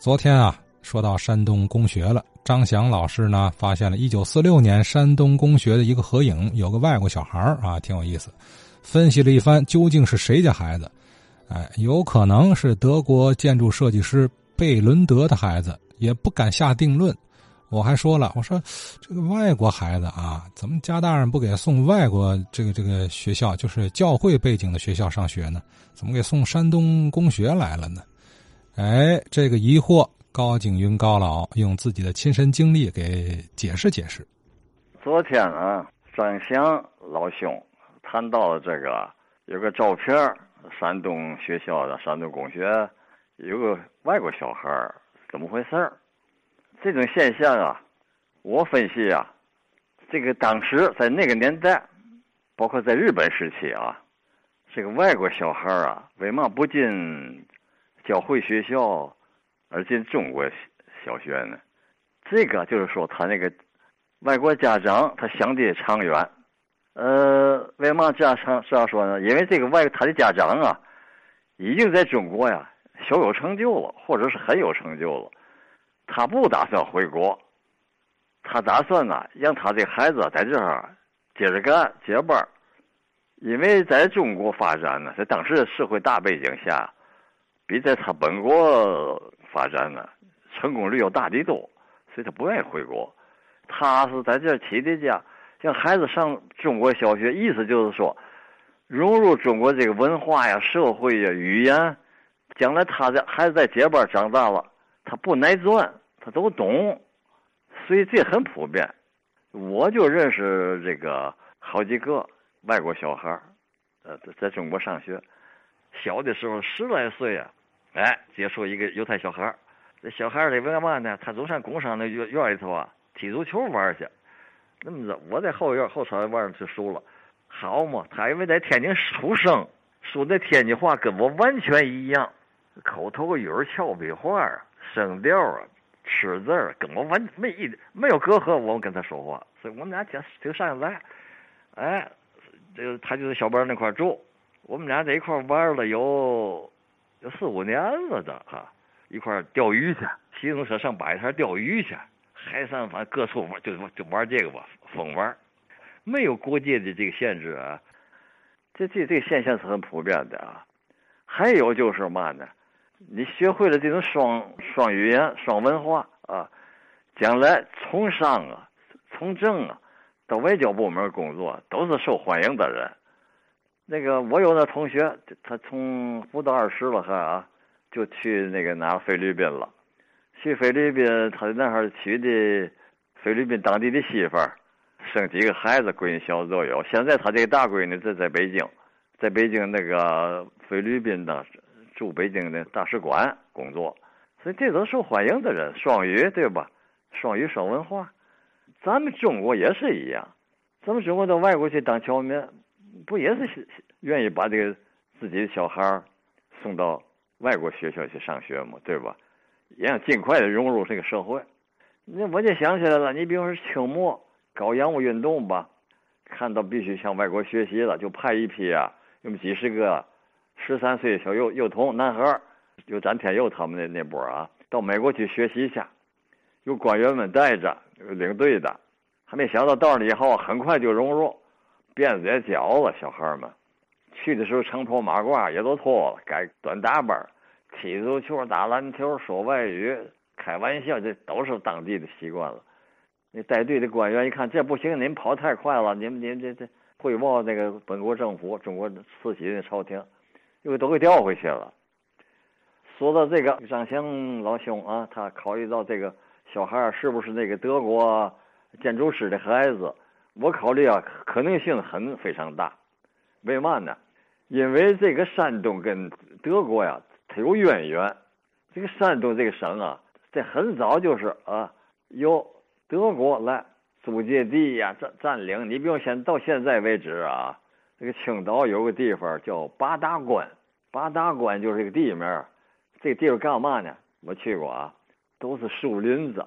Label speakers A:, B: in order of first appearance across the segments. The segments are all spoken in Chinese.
A: 昨天啊，说到山东公学了。张翔老师呢，发现了1946年山东公学的一个合影，有个外国小孩啊，挺有意思。分析了一番，究竟是谁家孩子？哎，有可能是德国建筑设计师贝伦德的孩子，也不敢下定论。我还说了，我说这个外国孩子啊，怎么家大人不给送外国这个这个学校，就是教会背景的学校上学呢？怎么给送山东公学来了呢？哎，这个疑惑，高景云高老用自己的亲身经历给解释解释。
B: 昨天啊，张翔老兄谈到了这个，有个照片，山东学校的山东公学有个外国小孩怎么回事这种现象啊，我分析啊，这个当时在那个年代，包括在日本时期啊，这个外国小孩啊，为嘛不进？教会学校，而进中国小学呢？这个就是说，他那个外国家长他想的长远。呃，为嘛这样长这样说呢？因为这个外他的家长啊，已经在中国呀小有成就了，或者是很有成就了。他不打算回国，他打算呢让他的孩子在这儿接着干接班因为在中国发展呢，在当时的社会大背景下。比在他本国发展呢，成功率要大得多，所以他不愿意回国。他是在这起的家，让孩子上中国小学，意思就是说，融入中国这个文化呀、社会呀、语言，将来他的孩子在接班长大了，他不耐钻，他都懂，所以这很普遍。我就认识这个好几个外国小孩呃，在中国上学，小的时候十来岁啊。哎，接触一个犹太小孩这小孩儿为干嘛呢？他总上工商那院院里头啊，踢足球玩去。那么着，我在后院后草玩去熟了。好嘛，他因为在天津出生，说的天津话跟我完全一样，口头语儿、俏皮话啊，声调啊，吃字儿跟我完没一没有隔阂。我跟他说话，所以我们俩挺挺上来。哎，这个他就在小班那块住，我们俩在一块玩了有。有四五年了，的哈，一块钓鱼去，骑自行车上摆摊钓鱼去，海上反正各处玩，就就玩这个吧，疯玩，没有国界的这个限制啊。这这这个现象是很普遍的啊。还有就是嘛呢？你学会了这种双双语言、双文化啊，将来从商啊、从政啊，到外交部门工作，都是受欢迎的人。那个我有那同学，他从不到二十了还啊，就去那个哪菲律宾了。去菲律宾，他在那儿娶的菲律宾当地的媳妇儿，生几个孩子，闺女小子都有。现在他这个大闺女在在北京，在北京那个菲律宾的驻北京的大使馆工作。所以这都受欢迎的人，双语对吧？双语双文化，咱们中国也是一样，咱们中国到外国去当侨民。不也是愿意把这个自己的小孩送到外国学校去上学吗？对吧？也想尽快的融入这个社会。那我就想起来了，你比如说清末搞洋务运动吧，看到必须向外国学习了，就派一批啊，有几十个十三岁小幼幼童男孩就詹天佑他们那那波啊，到美国去学习去，有官员们带着，领队的，还没想到到了以后，很快就融入。辫子也绞了，小孩们去的时候长袍马褂也都脱了，改短打扮，踢足球、打篮球、说外语、开玩笑，这都是当地的习惯了。那带队的官员一看这不行，你们跑太快了，你们你们这这汇报那个本国政府、中国慈禧的朝廷，又都给调回去了。说到这个张祥老兄啊，他考虑到这个小孩是不是那个德国建筑师的孩子。我考虑啊，可能性很非常大，为嘛呢？因为这个山东跟德国呀，它有渊源。这个山东这个省啊，在很早就是啊，由德国来租借地呀、占占领。你比如现到现在为止啊，这个青岛有个地方叫八达关，八达关就是这个地名。这个地方干嘛呢？我去过啊，都是树林子，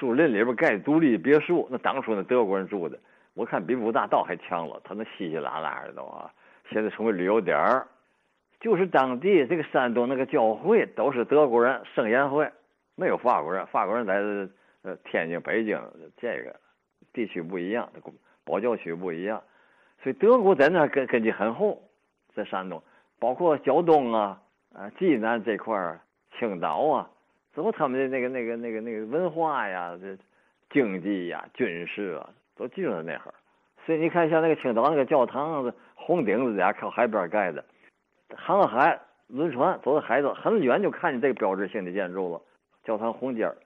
B: 树林里边盖独立别墅，那当初那德国人住的。我看比五大道还强了，他那稀稀拉拉的都啊，现在成为旅游点儿。就是当地这个山东那个教会都是德国人圣言会，没有法国人，法国人在呃天津、北京这个地区不一样，保教区不一样，所以德国在那根根基很厚，在山东，包括胶东啊、啊济南这块儿、青岛啊，都他们的那个那个那个那个文化呀、这经济呀、军事啊，都集中在那哈儿。所以你看，像那个青岛那个教堂，红顶子家靠海边盖的，航海轮船走到海上，很远就看见这个标志性的建筑了，教堂红尖儿。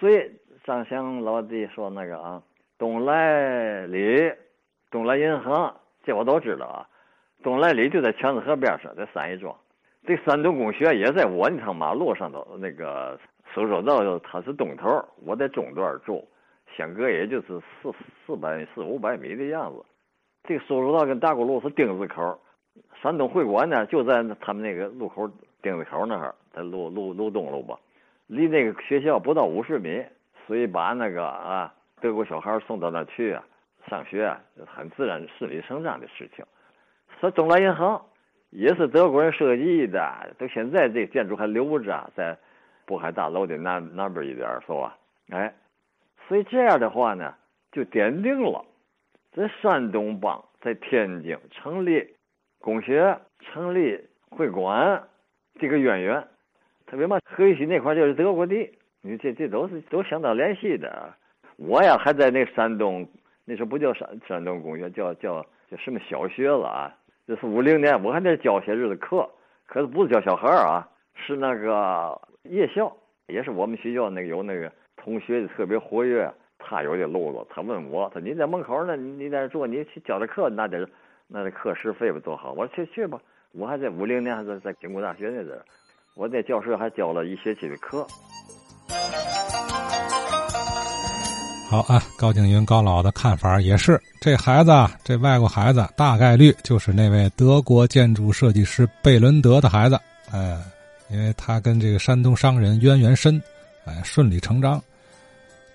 B: 所以张翔老弟说那个啊，东来里，东来银行，这我都知道啊。东来里就在强子河边上，在三义庄。这山东工学院也在我那趟马路上头，那个搜索道它是东头，我在中段住。相隔也就是四四百四五百米的样子，这个收入道跟大沽路是丁字口，山东会馆呢就在他们那个路口丁字口那儿，在路路路东路吧，离那个学校不到五十米，所以把那个啊德国小孩送到那去啊上学啊，很自然顺理成章的事情。说中来银行也是德国人设计的，到现在这建筑还留着，在渤海大楼的南南边一点是吧？哎。所以这样的话呢，就奠定了在山东帮在天津成立工学、成立会馆这个渊源。特别嘛，河西那块就是德国地，你这这都是都相当联系的。我呀还在那山东，那时候不叫山山东工学，叫叫叫什么小学了啊？这是五零年，我还得教些日子课，可是不是教小孩啊，是那个夜校，也是我们学校那个有那个。同学特别活跃，他有点路子，他问我，他你在门口呢，你在这坐，你去教点课，那得那得课时费不多好？我说去去吧，我还在五零年还在在经国大学那阵我在教室还教了一学期的课。
A: 好啊，高景云高老的看法也是，这孩子啊，这外国孩子，大概率就是那位德国建筑设计师贝伦德的孩子，哎，因为他跟这个山东商人渊源深。哎，顺理成章。